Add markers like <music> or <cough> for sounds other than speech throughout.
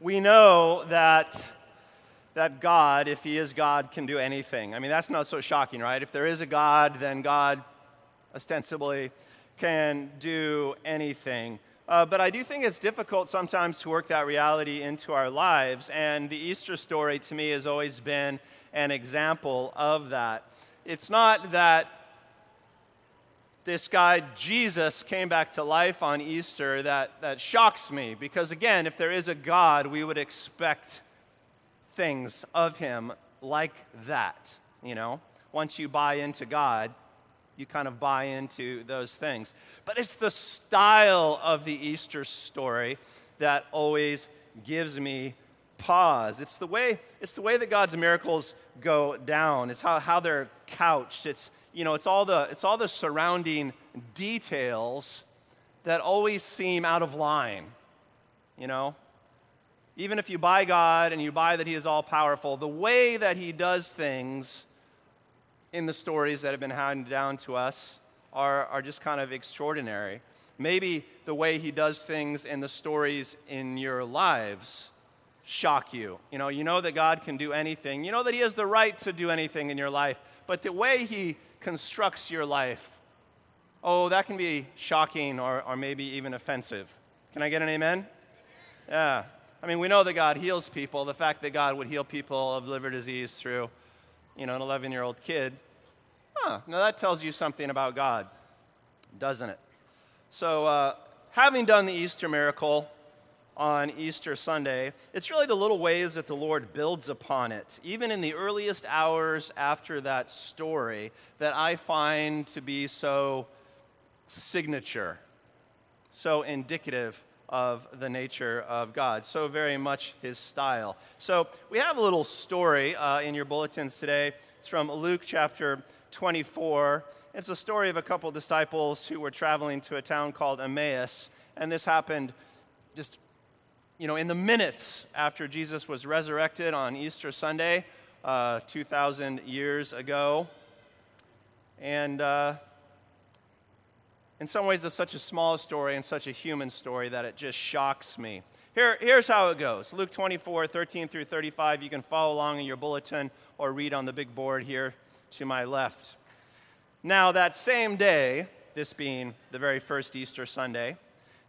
we know that, that God, if He is God, can do anything. I mean, that's not so shocking, right? If there is a God, then God ostensibly can do anything. Uh, but I do think it's difficult sometimes to work that reality into our lives. And the Easter story to me has always been an example of that. It's not that this guy, Jesus, came back to life on Easter that, that shocks me. Because again, if there is a God, we would expect things of him like that. You know, once you buy into God, you kind of buy into those things. But it's the style of the Easter story that always gives me pause. It's the way, it's the way that God's miracles go down. It's how, how they're couched. It's, you know, it's all, the, it's all the surrounding details that always seem out of line, you know? Even if you buy God and you buy that He is all powerful, the way that He does things in the stories that have been handed down to us are, are just kind of extraordinary. Maybe the way he does things in the stories in your lives shock you. You know, you know that God can do anything. You know that he has the right to do anything in your life. But the way he constructs your life, oh, that can be shocking or, or maybe even offensive. Can I get an amen? Yeah. I mean, we know that God heals people. The fact that God would heal people of liver disease through you know, an 11 year old kid. Huh, now that tells you something about God, doesn't it? So, uh, having done the Easter miracle on Easter Sunday, it's really the little ways that the Lord builds upon it, even in the earliest hours after that story, that I find to be so signature, so indicative of the nature of God. So very much his style. So we have a little story uh, in your bulletins today. It's from Luke chapter 24. It's a story of a couple of disciples who were traveling to a town called Emmaus. And this happened just, you know, in the minutes after Jesus was resurrected on Easter Sunday, uh, 2,000 years ago. And uh, in some ways, it's such a small story and such a human story that it just shocks me. Here, here's how it goes Luke 24, 13 through 35. You can follow along in your bulletin or read on the big board here to my left. Now, that same day, this being the very first Easter Sunday,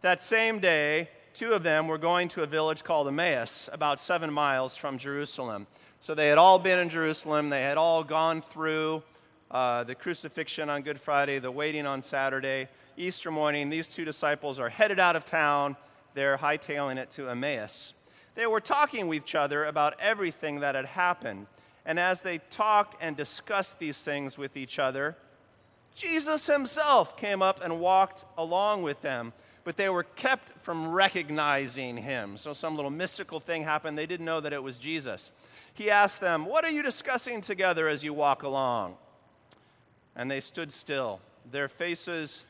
that same day, two of them were going to a village called Emmaus, about seven miles from Jerusalem. So they had all been in Jerusalem, they had all gone through uh, the crucifixion on Good Friday, the waiting on Saturday, Easter morning, these two disciples are headed out of town. They're hightailing it to Emmaus. They were talking with each other about everything that had happened. And as they talked and discussed these things with each other, Jesus himself came up and walked along with them, but they were kept from recognizing him. So some little mystical thing happened. They didn't know that it was Jesus. He asked them, What are you discussing together as you walk along? and they stood still, their faces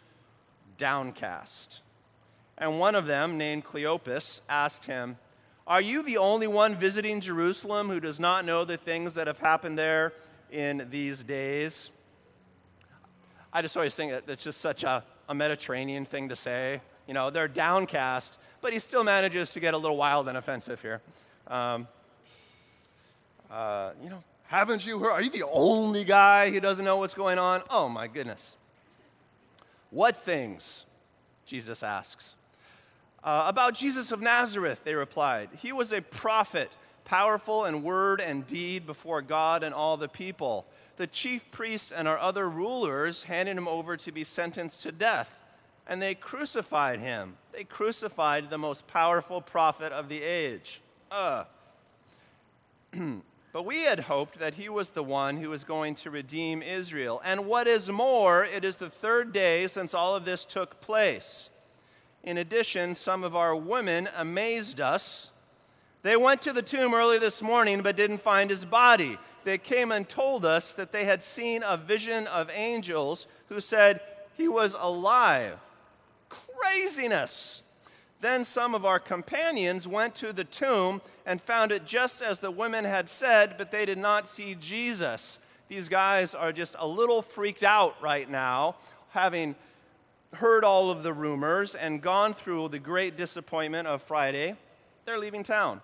downcast. And one of them, named Cleopas, asked him, Are you the only one visiting Jerusalem who does not know the things that have happened there in these days? I just always think that it's just such a, a Mediterranean thing to say. You know, they're downcast, but he still manages to get a little wild and offensive here. Um, uh, you know, haven't you heard? Are you the only guy who doesn't know what's going on? Oh my goodness. What things? Jesus asks. Uh, about Jesus of Nazareth, they replied. He was a prophet, powerful in word and deed before God and all the people. The chief priests and our other rulers handed him over to be sentenced to death, and they crucified him. They crucified the most powerful prophet of the age. Uh. <clears throat> But we had hoped that he was the one who was going to redeem Israel. And what is more, it is the third day since all of this took place. In addition, some of our women amazed us. They went to the tomb early this morning but didn't find his body. They came and told us that they had seen a vision of angels who said he was alive. Craziness. Then some of our companions went to the tomb and found it just as the women had said, but they did not see Jesus. These guys are just a little freaked out right now, having heard all of the rumors and gone through the great disappointment of Friday. they're leaving town.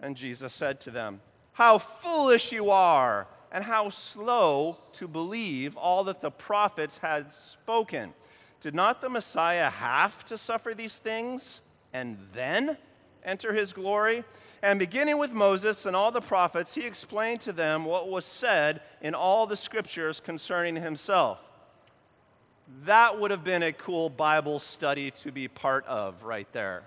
And Jesus said to them, How foolish you are, and how slow to believe all that the prophets had spoken. Did not the Messiah have to suffer these things and then enter his glory? And beginning with Moses and all the prophets, he explained to them what was said in all the scriptures concerning himself. That would have been a cool Bible study to be part of right there.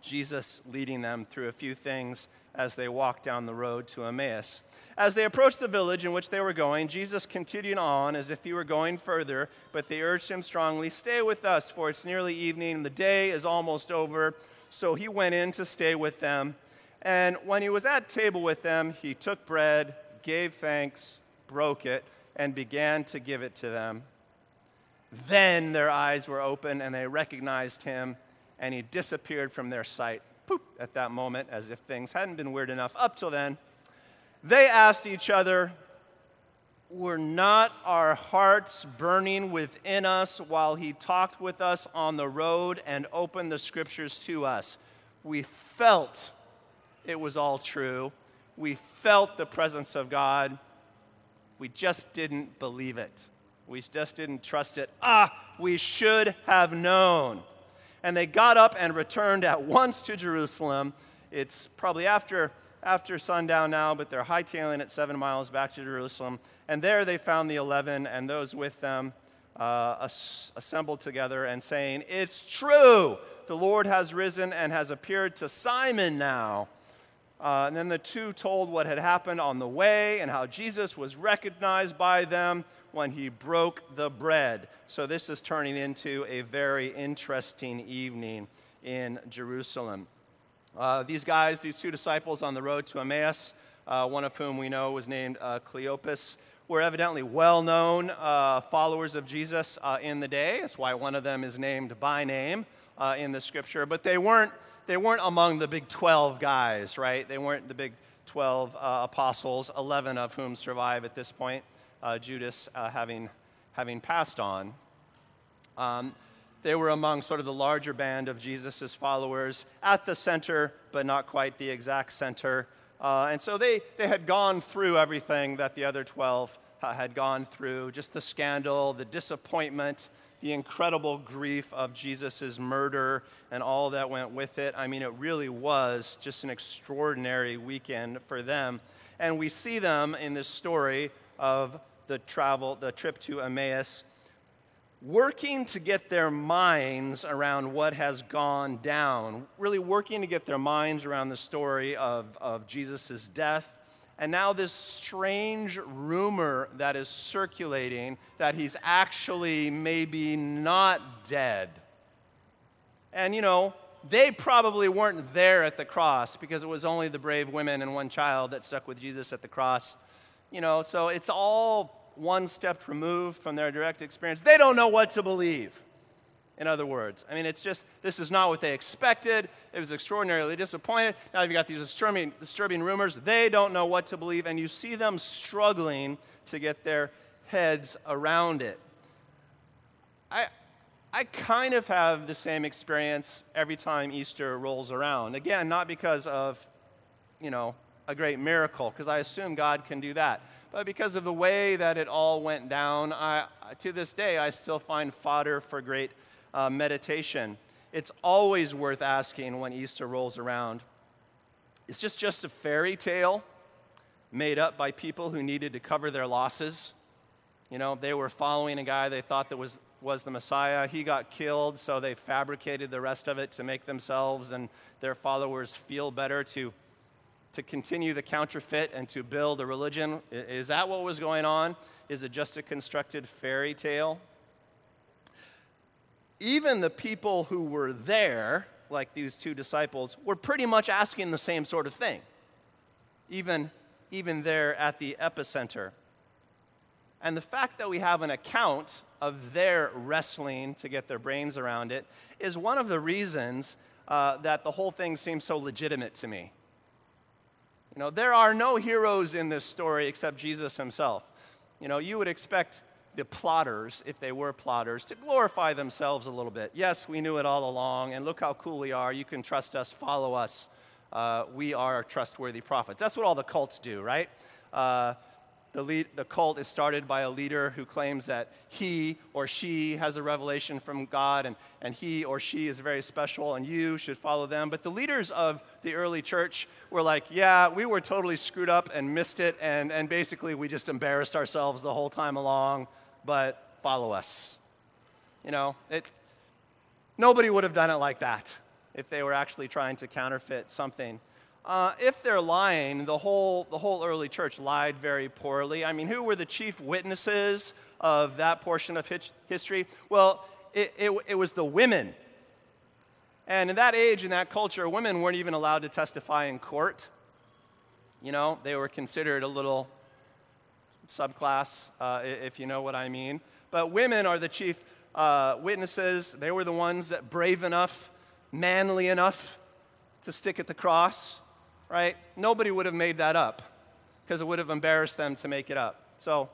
Jesus leading them through a few things as they walked down the road to Emmaus. As they approached the village in which they were going, Jesus continued on as if he were going further, but they urged him strongly, Stay with us, for it's nearly evening, and the day is almost over. So he went in to stay with them. And when he was at table with them, he took bread, gave thanks, broke it, and began to give it to them. Then their eyes were open, and they recognized him, and he disappeared from their sight. Poop, at that moment, as if things hadn't been weird enough up till then. They asked each other, Were not our hearts burning within us while he talked with us on the road and opened the scriptures to us? We felt it was all true. We felt the presence of God. We just didn't believe it. We just didn't trust it. Ah, we should have known. And they got up and returned at once to Jerusalem. It's probably after after sundown now, but they're hightailing it seven miles back to Jerusalem. And there they found the eleven and those with them uh, as- assembled together and saying, It's true, the Lord has risen and has appeared to Simon now. Uh, and then the two told what had happened on the way and how Jesus was recognized by them when he broke the bread. So this is turning into a very interesting evening in Jerusalem. Uh, these guys, these two disciples on the road to Emmaus, uh, one of whom we know was named uh, Cleopas, were evidently well known uh, followers of Jesus uh, in the day. That's why one of them is named by name in the scripture. But they weren't, they weren't among the big 12 guys, right? They weren't the big 12 apostles, 11 of whom survive at this point, Judas having, having passed on. Um, they were among sort of the larger band of Jesus' followers at the center, but not quite the exact center. Uh, and so they, they had gone through everything that the other 12 uh, had gone through just the scandal, the disappointment, the incredible grief of Jesus' murder, and all that went with it. I mean, it really was just an extraordinary weekend for them. And we see them in this story of the travel, the trip to Emmaus working to get their minds around what has gone down, really working to get their minds around the story of, of Jesus' death. And now, this strange rumor that is circulating that he's actually maybe not dead. And, you know, they probably weren't there at the cross because it was only the brave women and one child that stuck with Jesus at the cross. You know, so it's all one step removed from their direct experience. They don't know what to believe. In other words, I mean, it's just, this is not what they expected. It was extraordinarily disappointed. Now you've got these disturbing, disturbing rumors. They don't know what to believe, and you see them struggling to get their heads around it. I, I kind of have the same experience every time Easter rolls around. Again, not because of, you know, a great miracle, because I assume God can do that but because of the way that it all went down, I, to this day, I still find fodder for great uh, meditation. It's always worth asking when Easter rolls around is this just a fairy tale made up by people who needed to cover their losses? You know, they were following a guy they thought that was, was the Messiah. He got killed, so they fabricated the rest of it to make themselves and their followers feel better, to to continue the counterfeit and to build a religion? Is that what was going on? Is it just a constructed fairy tale? Even the people who were there, like these two disciples, were pretty much asking the same sort of thing, even, even there at the epicenter. And the fact that we have an account of their wrestling to get their brains around it is one of the reasons uh, that the whole thing seems so legitimate to me. You know, there are no heroes in this story except Jesus himself. You know, you would expect the plotters, if they were plotters, to glorify themselves a little bit. Yes, we knew it all along, and look how cool we are. You can trust us, follow us. Uh, we are trustworthy prophets. That's what all the cults do, right? Uh, the, lead, the cult is started by a leader who claims that he or she has a revelation from God and, and he or she is very special and you should follow them. But the leaders of the early church were like, yeah, we were totally screwed up and missed it, and, and basically we just embarrassed ourselves the whole time along, but follow us. You know, it, nobody would have done it like that if they were actually trying to counterfeit something uh, if they're lying, the whole, the whole early church lied very poorly. I mean, who were the chief witnesses of that portion of history? Well, it, it, it was the women. And in that age, in that culture, women weren't even allowed to testify in court. You know, they were considered a little subclass, uh, if you know what I mean. But women are the chief uh, witnesses. They were the ones that brave enough, manly enough to stick at the cross right? Nobody would have made that up because it would have embarrassed them to make it up. So,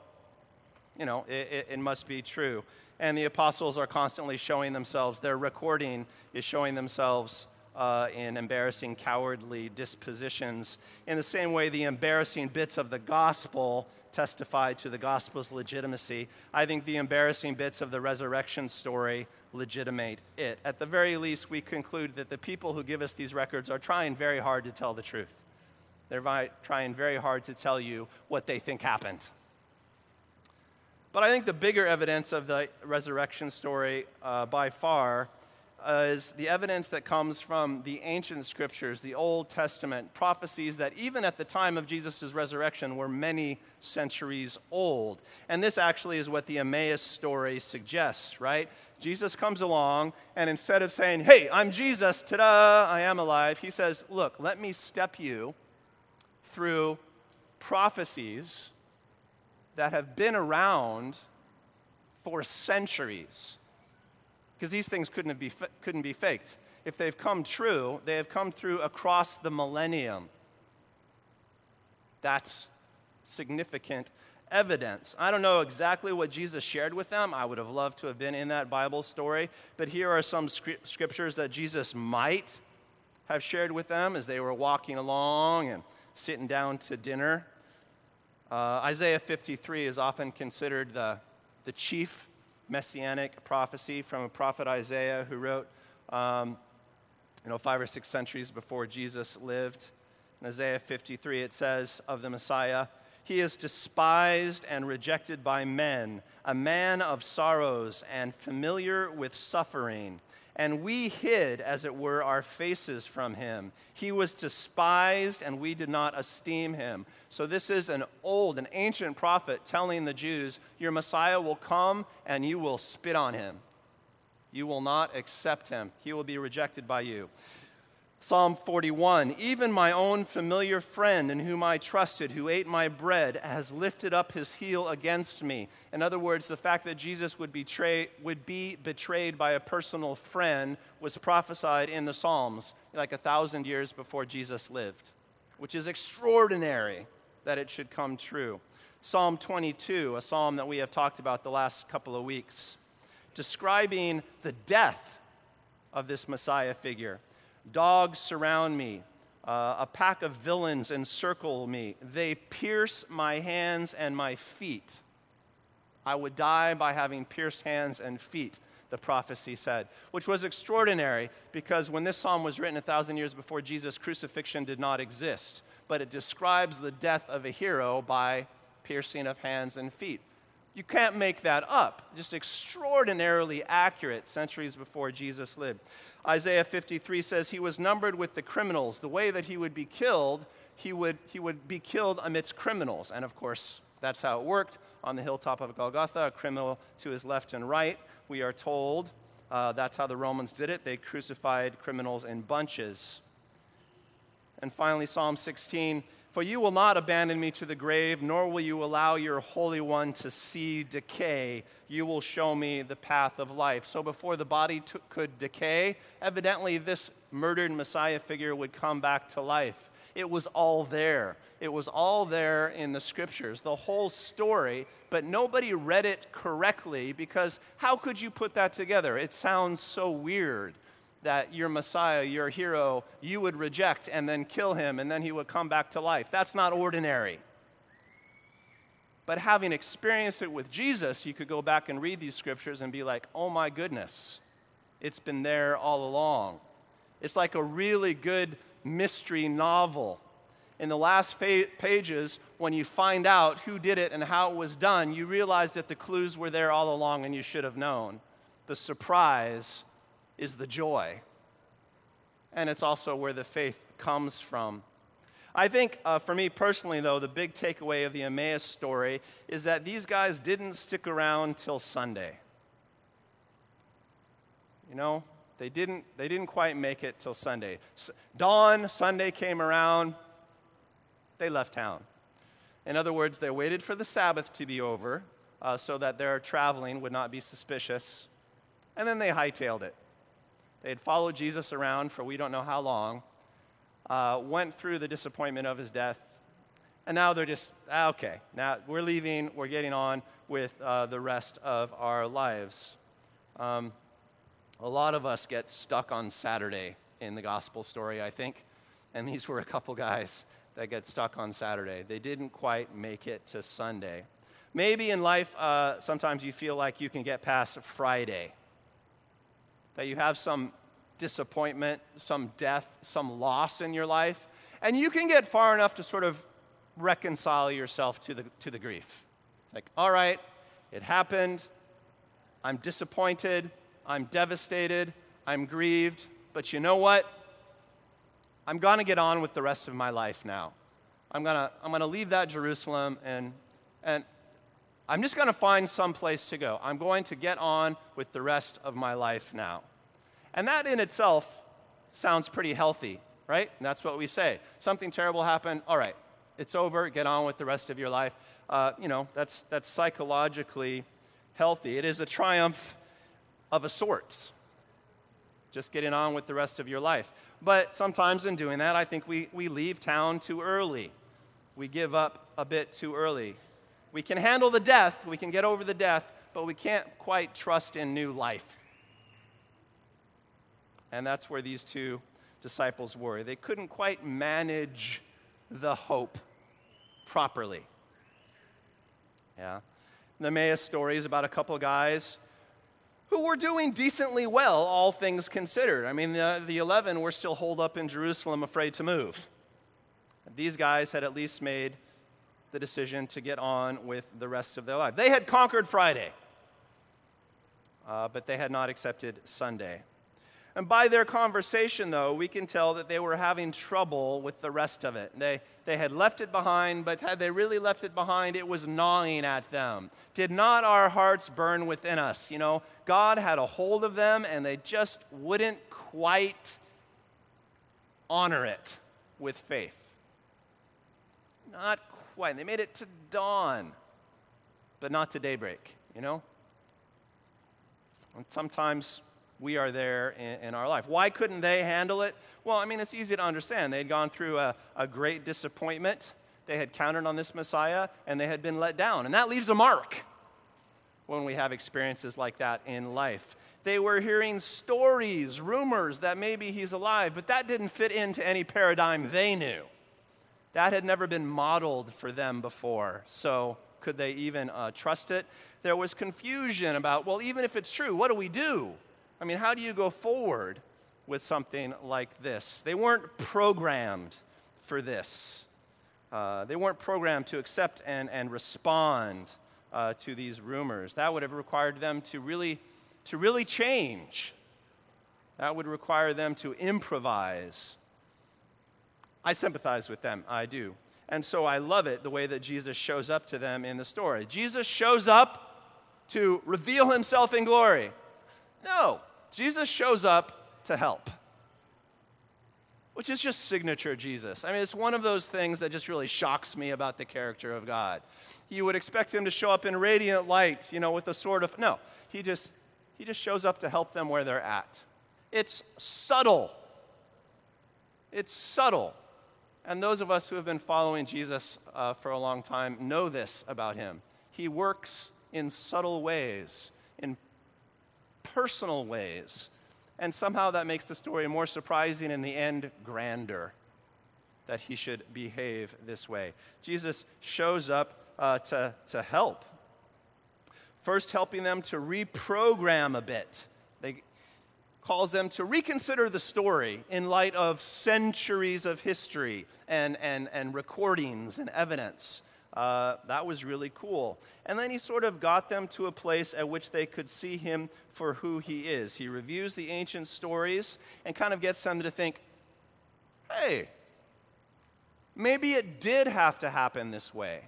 you know, it, it, it, must be true. And the apostles are constantly showing themselves, their recording is showing themselves uh, in embarrassing, cowardly dispositions. In the same way, the embarrassing bits of the gospel testify to the gospel's legitimacy. I think the embarrassing bits of the resurrection story legitimate it. At the very least, we conclude that the people who give us these records are trying very hard to tell the truth. They're trying very hard to tell you what they think happened. But I think the bigger evidence of the resurrection story uh, by far uh, is the evidence that comes from the ancient scriptures, the Old Testament, prophecies that even at the time of Jesus' resurrection were many centuries old. And this actually is what the Emmaus story suggests, right? Jesus comes along, and instead of saying, Hey, I'm Jesus, ta da, I am alive, he says, Look, let me step you through prophecies that have been around for centuries because these things couldn't be, couldn't be faked. If they've come true, they have come through across the millennium. That's significant evidence. I don't know exactly what Jesus shared with them. I would have loved to have been in that Bible story. But here are some scriptures that Jesus might have shared with them as they were walking along and sitting down to dinner. Uh, Isaiah 53 is often considered the, the chief messianic prophecy from a prophet Isaiah who wrote, um, you know, five or six centuries before Jesus lived. In Isaiah 53, it says of the Messiah, He is despised and rejected by men, a man of sorrows and familiar with suffering and we hid, as it were, our faces from him. He was despised, and we did not esteem him. So, this is an old, an ancient prophet telling the Jews, Your Messiah will come, and you will spit on him. You will not accept him, he will be rejected by you. Psalm 41 Even my own familiar friend in whom I trusted, who ate my bread, has lifted up his heel against me. In other words, the fact that Jesus would, betray, would be betrayed by a personal friend was prophesied in the Psalms like a thousand years before Jesus lived, which is extraordinary that it should come true. Psalm 22, a psalm that we have talked about the last couple of weeks, describing the death of this Messiah figure. Dogs surround me. Uh, a pack of villains encircle me. They pierce my hands and my feet. I would die by having pierced hands and feet, the prophecy said, which was extraordinary because when this psalm was written a thousand years before Jesus, crucifixion did not exist. But it describes the death of a hero by piercing of hands and feet. You can't make that up. Just extraordinarily accurate centuries before Jesus lived. Isaiah 53 says he was numbered with the criminals. The way that he would be killed, he would, he would be killed amidst criminals. And of course, that's how it worked on the hilltop of Golgotha, a criminal to his left and right. We are told uh, that's how the Romans did it. They crucified criminals in bunches. And finally, Psalm 16 For you will not abandon me to the grave, nor will you allow your Holy One to see decay. You will show me the path of life. So, before the body t- could decay, evidently this murdered Messiah figure would come back to life. It was all there. It was all there in the scriptures, the whole story, but nobody read it correctly because how could you put that together? It sounds so weird that your Messiah, your hero, you would reject and then kill him and then he would come back to life. That's not ordinary. But having experienced it with Jesus, you could go back and read these scriptures and be like, oh my goodness, it's been there all along. It's like a really good mystery novel. In the last fa- pages, when you find out who did it and how it was done, you realize that the clues were there all along and you should have known. The surprise is the joy. And it's also where the faith comes from. I think uh, for me personally, though, the big takeaway of the Emmaus story is that these guys didn't stick around till Sunday. You know, they didn't, they didn't quite make it till Sunday. S- dawn, Sunday came around, they left town. In other words, they waited for the Sabbath to be over uh, so that their traveling would not be suspicious, and then they hightailed it. They had followed Jesus around for we don't know how long, uh, went through the disappointment of his death, and now they're just, ah, okay, now we're leaving, we're getting on with uh, the rest of our lives. Um, a lot of us get stuck on Saturday in the gospel story, I think, and these were a couple guys that get stuck on Saturday. They didn't quite make it to Sunday. Maybe in life, uh, sometimes you feel like you can get past Friday that you have some disappointment, some death, some loss in your life, and you can get far enough to sort of reconcile yourself to the, to the grief. It's like, all right, it happened. I'm disappointed. I'm devastated. I'm grieved. But you know what? I'm going to get on with the rest of my life now. I'm going to I'm going to leave that Jerusalem and, and I'm just going to find some place to go. I'm going to get on with the rest of my life now. And that in itself sounds pretty healthy, right? And that's what we say. Something terrible happened, all right, it's over, get on with the rest of your life. Uh, you know, that's, that's psychologically healthy. It is a triumph of a sort, just getting on with the rest of your life. But sometimes in doing that, I think we, we leave town too early. We give up a bit too early. We can handle the death, we can get over the death, but we can't quite trust in new life. And that's where these two disciples were. They couldn't quite manage the hope properly. Yeah. The Emmaus story is about a couple guys who were doing decently well, all things considered. I mean, the, the 11 were still holed up in Jerusalem, afraid to move. These guys had at least made the decision to get on with the rest of their life. They had conquered Friday, uh, but they had not accepted Sunday. And by their conversation, though, we can tell that they were having trouble with the rest of it. They, they had left it behind, but had they really left it behind, it was gnawing at them. Did not our hearts burn within us? You know, God had a hold of them, and they just wouldn't quite honor it with faith. Not quite. They made it to dawn, but not to daybreak, you know? And sometimes we are there in, in, our life. Why couldn't they handle it? Well, I mean, it's easy to understand. They had gone through a, a great disappointment. They had counted on this Messiah and they had been let down. And that leaves a mark when we have experiences like that in life. They were hearing stories, rumors that maybe he's alive, but that didn't fit into any paradigm they knew. That had never been modeled for them before. So, could they even uh, trust it? There was confusion about, well, even if it's true, what do we do? I mean, how do you go forward with something like this? They weren't programmed for this. Uh, they weren't programmed to accept and, and respond uh, to these rumors. That would have required them to really, to really change. That would require them to improvise. I sympathize with them, I do. And so I love it the way that Jesus shows up to them in the story. Jesus shows up to reveal himself in glory. No, Jesus shows up to help, which is just signature Jesus. I mean, it's one of those things that just really shocks me about the character of God. You would expect him to show up in radiant light, you know, with a sort of. No, he just, he just shows up to help them where they're at. It's subtle. It's subtle. And those of us who have been following Jesus uh, for a long time know this about him. He works in subtle ways, in personal ways. And somehow that makes the story more surprising, in the end, grander that he should behave this way. Jesus shows up uh, to, to help. First, helping them to reprogram a bit. Calls them to reconsider the story in light of centuries of history and, and, and recordings and evidence. Uh, that was really cool. And then he sort of got them to a place at which they could see him for who he is. He reviews the ancient stories and kind of gets them to think hey, maybe it did have to happen this way.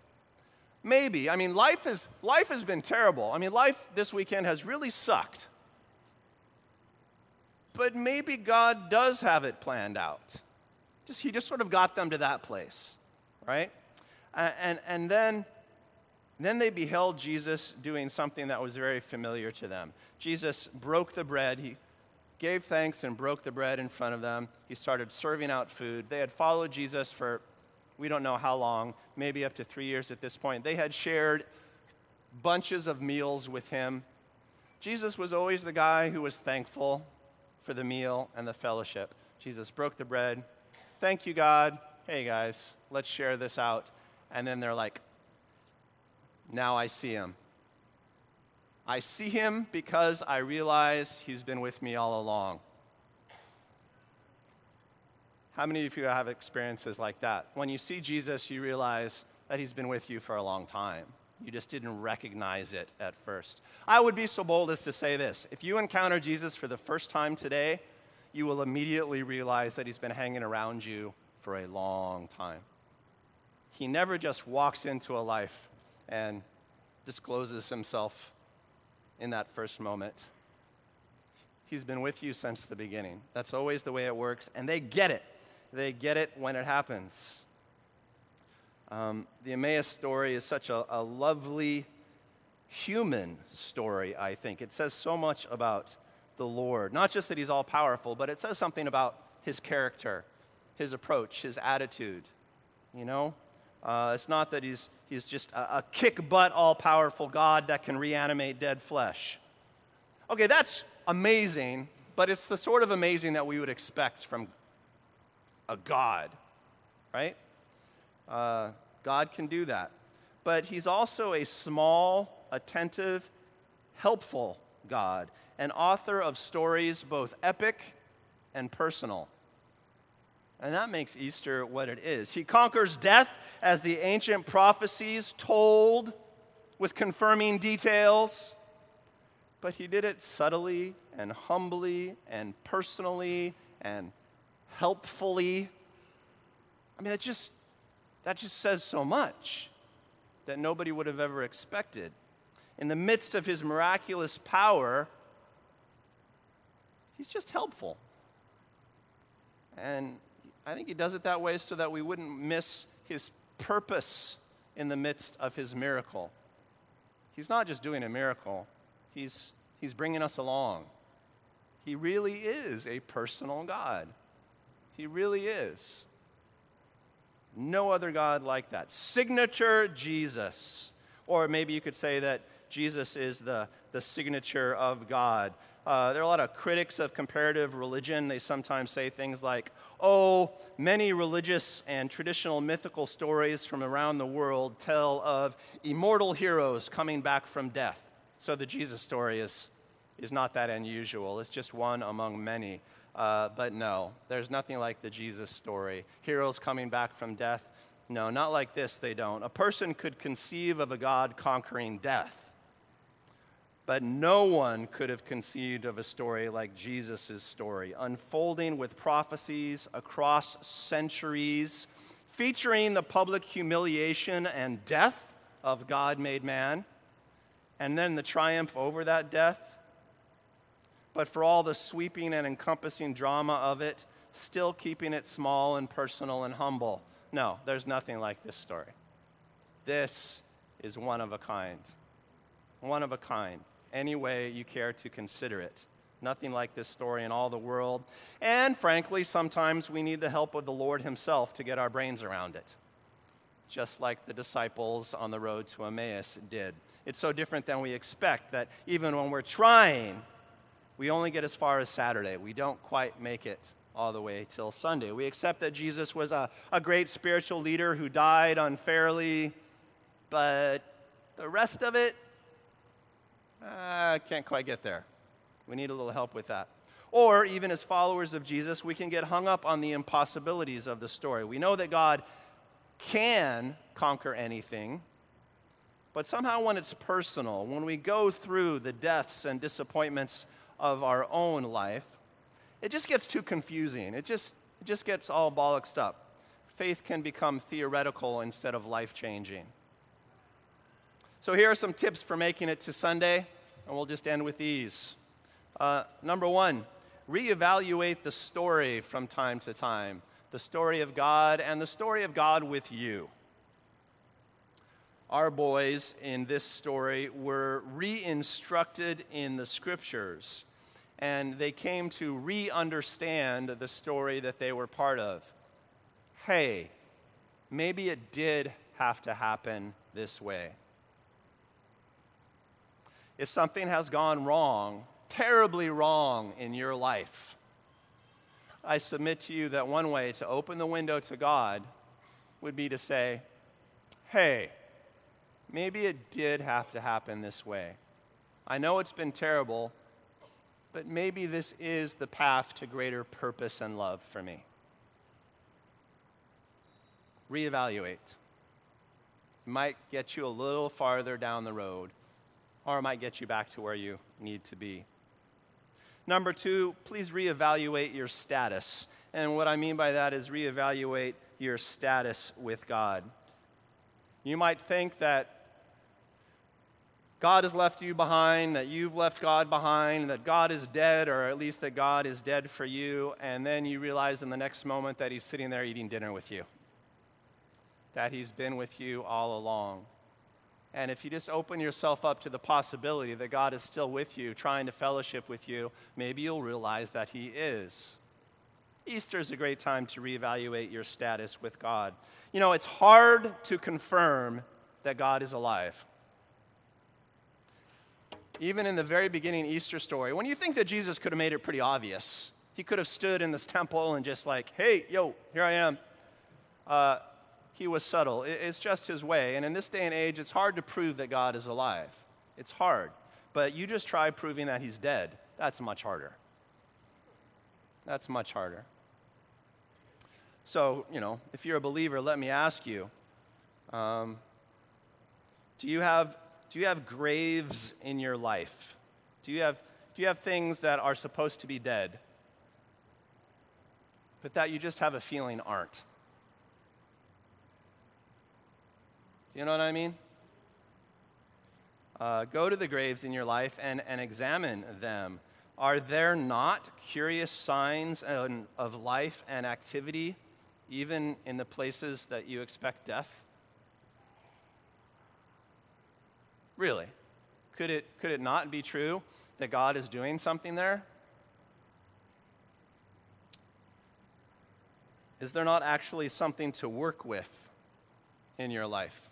Maybe. I mean, life, is, life has been terrible. I mean, life this weekend has really sucked. But maybe God does have it planned out. Just, he just sort of got them to that place, right? and, and then, then they beheld Jesus doing something that was very familiar to them. Jesus broke the bread. He gave thanks and broke the bread in front of them. He started serving out food. They had followed Jesus for we don't know how long, maybe up to three years at this point. They had shared bunches of meals with him. Jesus was always the guy who was thankful for the meal and the fellowship. Jesus broke the bread. Thank you, God. Hey, guys, let's share this out and then they're like, now I see him. I see him because I realize he's been with me all along. How many of you have experiences like that? When you see Jesus, you realize that he's been with you for a long time. You just didn't recognize it at first. I would be so bold as to say this if you encounter Jesus for the first time today, you will immediately realize that he's been hanging around you for a long time. He never just walks into a life and discloses himself in that first moment. He's been with you since the beginning. That's always the way it works, and they get it. They get it when it happens. Um, the Emmaus story is such a, a lovely human story, I think. It says so much about the Lord. Not just that he's all powerful, but it says something about his character, his approach, his attitude. You know? Uh, it's not that he's, he's just a, a kick butt, all powerful God that can reanimate dead flesh. Okay, that's amazing, but it's the sort of amazing that we would expect from a God, right? Uh, God can do that. But he's also a small, attentive, helpful God, an author of stories both epic and personal. And that makes Easter what it is. He conquers death as the ancient prophecies told with confirming details, but he did it subtly and humbly and personally and helpfully. I mean, it just, that just says so much that nobody would have ever expected. In the midst of his miraculous power, he's just helpful. And I think he does it that way so that we wouldn't miss his purpose in the midst of his miracle. He's not just doing a miracle, he's, he's bringing us along. He really is a personal God. He really is. No other God like that. Signature Jesus. Or maybe you could say that Jesus is the, the signature of God. Uh, there are a lot of critics of comparative religion. They sometimes say things like, oh, many religious and traditional mythical stories from around the world tell of immortal heroes coming back from death. So the Jesus story is, is not that unusual. It's just one among many. Uh, but no, there's nothing like the Jesus story. Heroes coming back from death. No, not like this, they don't. A person could conceive of a God conquering death but no one could have conceived of a story like Jesus' story, unfolding with prophecies across centuries, featuring the public humiliation and death of God made man, and then the triumph over that death. But for all the sweeping and encompassing drama of it, still keeping it small and personal and humble. No, there's nothing like this story. This is one of a kind. One of a kind any way you care to consider it. Nothing like this story in all the world. And frankly, sometimes we need the help of the Lord Himself to get our brains around it, just like the disciples on the road to Emmaus did. It's so different than we expect that even when we're trying, we only get as far as Saturday. We don't quite make it all the way till Sunday. We accept that Jesus was a, a great spiritual leader who died unfairly, but the rest of it, I uh, can't quite get there. We need a little help with that. Or, even as followers of Jesus, we can get hung up on the impossibilities of the story. We know that God can conquer anything, but somehow when it's personal, when we go through the deaths and disappointments of our own life, it just gets too confusing. It just, it just gets all bollocksed up. Faith can become theoretical instead of life changing. So, here are some tips for making it to Sunday, and we'll just end with these. Uh, number one, reevaluate the story from time to time the story of God and the story of God with you. Our boys in this story were re instructed in the scriptures, and they came to re understand the story that they were part of. Hey, maybe it did have to happen this way. If something has gone wrong, terribly wrong in your life, I submit to you that one way to open the window to God would be to say, hey, maybe it did have to happen this way. I know it's been terrible, but maybe this is the path to greater purpose and love for me. Reevaluate. It might get you a little farther down the road, or it might get you back to where you need to be. Number two, please reevaluate your status. And what I mean by that is reevaluate your status with God. You might think that God has left you behind, that you've left God behind, that God is dead, or at least that God is dead for you, and then you realize in the next moment that He's sitting there eating dinner with you, that He's been with you all along. And if you just open yourself up to the possibility that God is still with you, trying to fellowship with you, maybe you'll realize that He is. Easter is a great time to reevaluate your status with God. You know, it's hard to confirm that God is alive. Even in the very beginning Easter story, when you think that Jesus could have made it pretty obvious, he could have stood in this temple and just like, hey, yo, here I am. Uh, he was subtle. It's just his way. And in this day and age, it's hard to prove that God is alive. It's hard. But you just try proving that he's dead. That's much harder. That's much harder. So, you know, if you're a believer, let me ask you um, do, you have, do you have graves in your life? Do you, have, do you have things that are supposed to be dead, but that you just have a feeling aren't? Do you know what I mean? Uh, go to the graves in your life and, and examine them. Are there not curious signs of life and activity, even in the places that you expect death? Really? Could it, could it not be true that God is doing something there? Is there not actually something to work with in your life?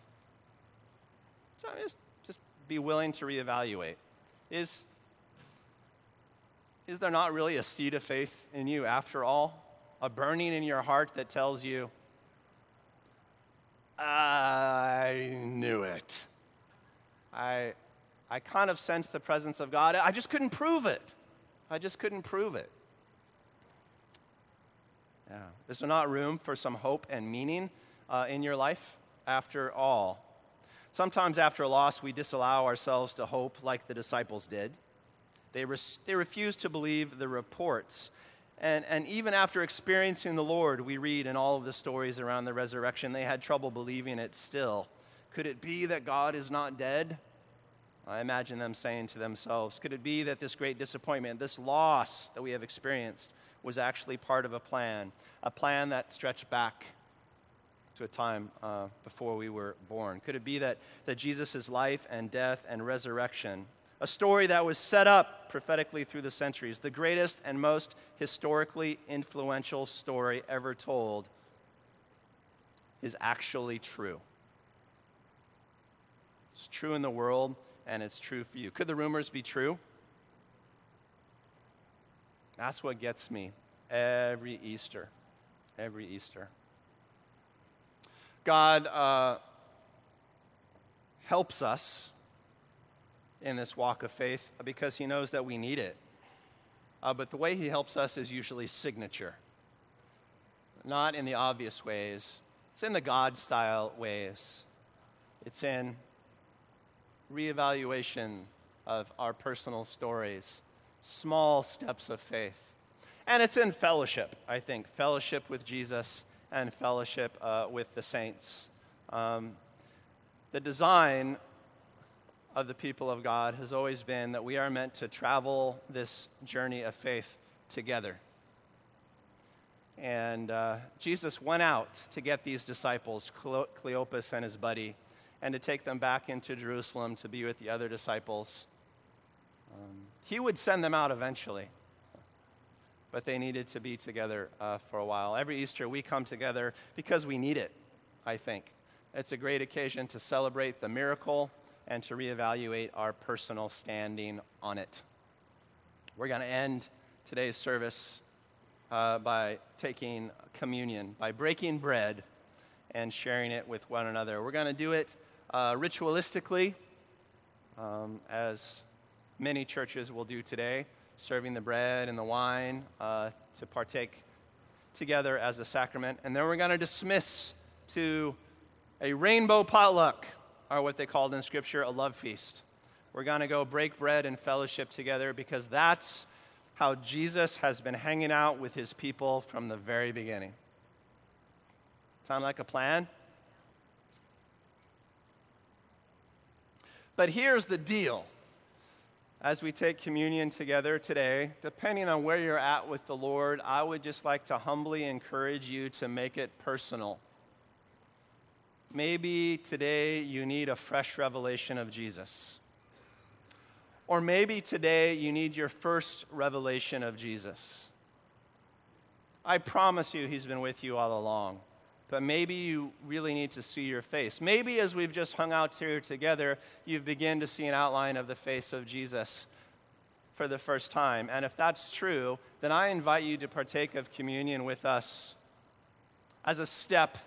So just, just be willing to reevaluate. Is, is there not really a seed of faith in you after all? A burning in your heart that tells you, I knew it. I, I kind of sensed the presence of God. I just couldn't prove it. I just couldn't prove it. Yeah. Is there not room for some hope and meaning uh, in your life after all? Sometimes after a loss, we disallow ourselves to hope like the disciples did. They, res- they refuse to believe the reports. And, and even after experiencing the Lord, we read in all of the stories around the resurrection, they had trouble believing it still. Could it be that God is not dead? I imagine them saying to themselves, Could it be that this great disappointment, this loss that we have experienced, was actually part of a plan? A plan that stretched back to a time uh, before we were born? Could it be that, that Jesus' life and death and resurrection a story that was set up prophetically through the centuries, the greatest and most historically influential story ever told, is actually true. It's true in the world, and it's true for you. Could the rumors be true? That's what gets me every Easter. Every Easter. God uh, helps us in this walk of faith because He knows that we need it. Uh, but the way He helps us is usually signature, not in the obvious ways, it's in the God style ways. It's in reevaluation of our personal stories, small steps of faith. And it's in fellowship, I think, fellowship with Jesus and fellowship uh, with the saints. Um, the design of the people of God has always been that we are meant to travel this journey of faith together. And uh, Jesus went out to get these disciples, Cleopas and his buddy, and to take them back into Jerusalem to be with the other disciples. Um, he would send them out eventually, but they needed to be together uh, for a while. Every Easter, we come together because we need it, I think. It's a great occasion to celebrate the miracle and to reevaluate our personal standing on it. We're going to end today's service uh, by taking communion, by breaking bread and sharing it with one another. We're going to do it uh, ritualistically, um, as many churches will do today, serving the bread and the wine uh, to partake together as a sacrament. And then we're going to dismiss to a rainbow potluck, or what they called in Scripture a love feast. We're going to go break bread and fellowship together because that's how Jesus has been hanging out with his people from the very beginning. Sound like a plan? But here's the deal. As we take communion together today, depending on where you're at with the Lord, I would just like to humbly encourage you to make it personal. Maybe today you need a fresh revelation of Jesus. Or maybe today you need your first revelation of Jesus. I promise you, He's been with you all along but maybe you really need to see your face. Maybe as we've just hung out here together, you've begun to see an outline of the face of Jesus for the first time. And if that's true, then I invite you to partake of communion with us as a step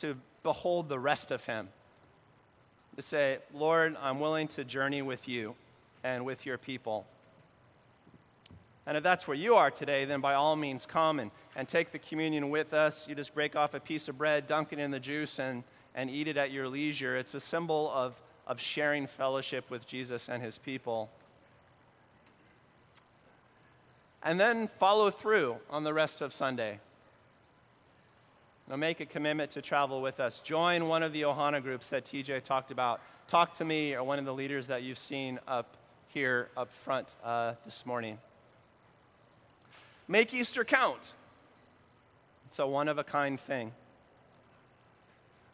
to behold the rest of Him. To say, Lord, I'm willing to journey with you and with your people. And if that's where you are today, then by all means come and, and take the communion with us. You just break off a piece of bread, dunk it in the juice, and, and eat it at your leisure. It's a symbol of, of sharing fellowship with Jesus and his people. And then follow through on the rest of Sunday. Now make a commitment to travel with us. Join one of the Ohana groups that TJ talked about. Talk to me or one of the leaders that you've seen up here up front uh, this morning. Make Easter count. It's a one of a kind thing.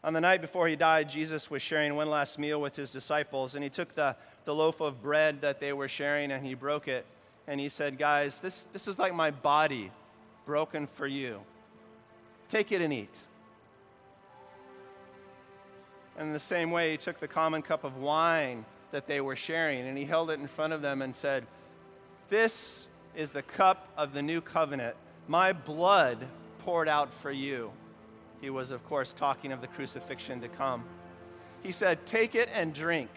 On the night before he died, Jesus was sharing one last meal with his disciples, and he took the, the loaf of bread that they were sharing and he broke it. And he said, Guys, this, this is like my body broken for you. Take it and eat. And in the same way, he took the common cup of wine that they were sharing and he held it in front of them and said, This is the cup of the new covenant, my blood poured out for you. He was, of course, talking of the crucifixion to come. He said, Take it and drink.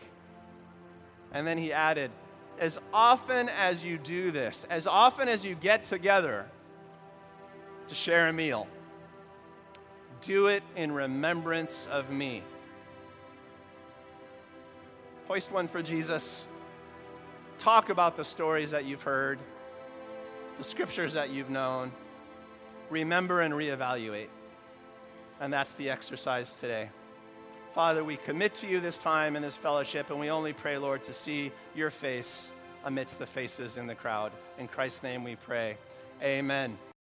And then he added, As often as you do this, as often as you get together to share a meal, do it in remembrance of me. Hoist one for Jesus. Talk about the stories that you've heard the scriptures that you've known, remember and reevaluate. And that's the exercise today. Father, we commit to you this time in this fellowship, and we only pray, Lord, to see your face amidst the faces in the crowd. In Christ's name we pray. Amen.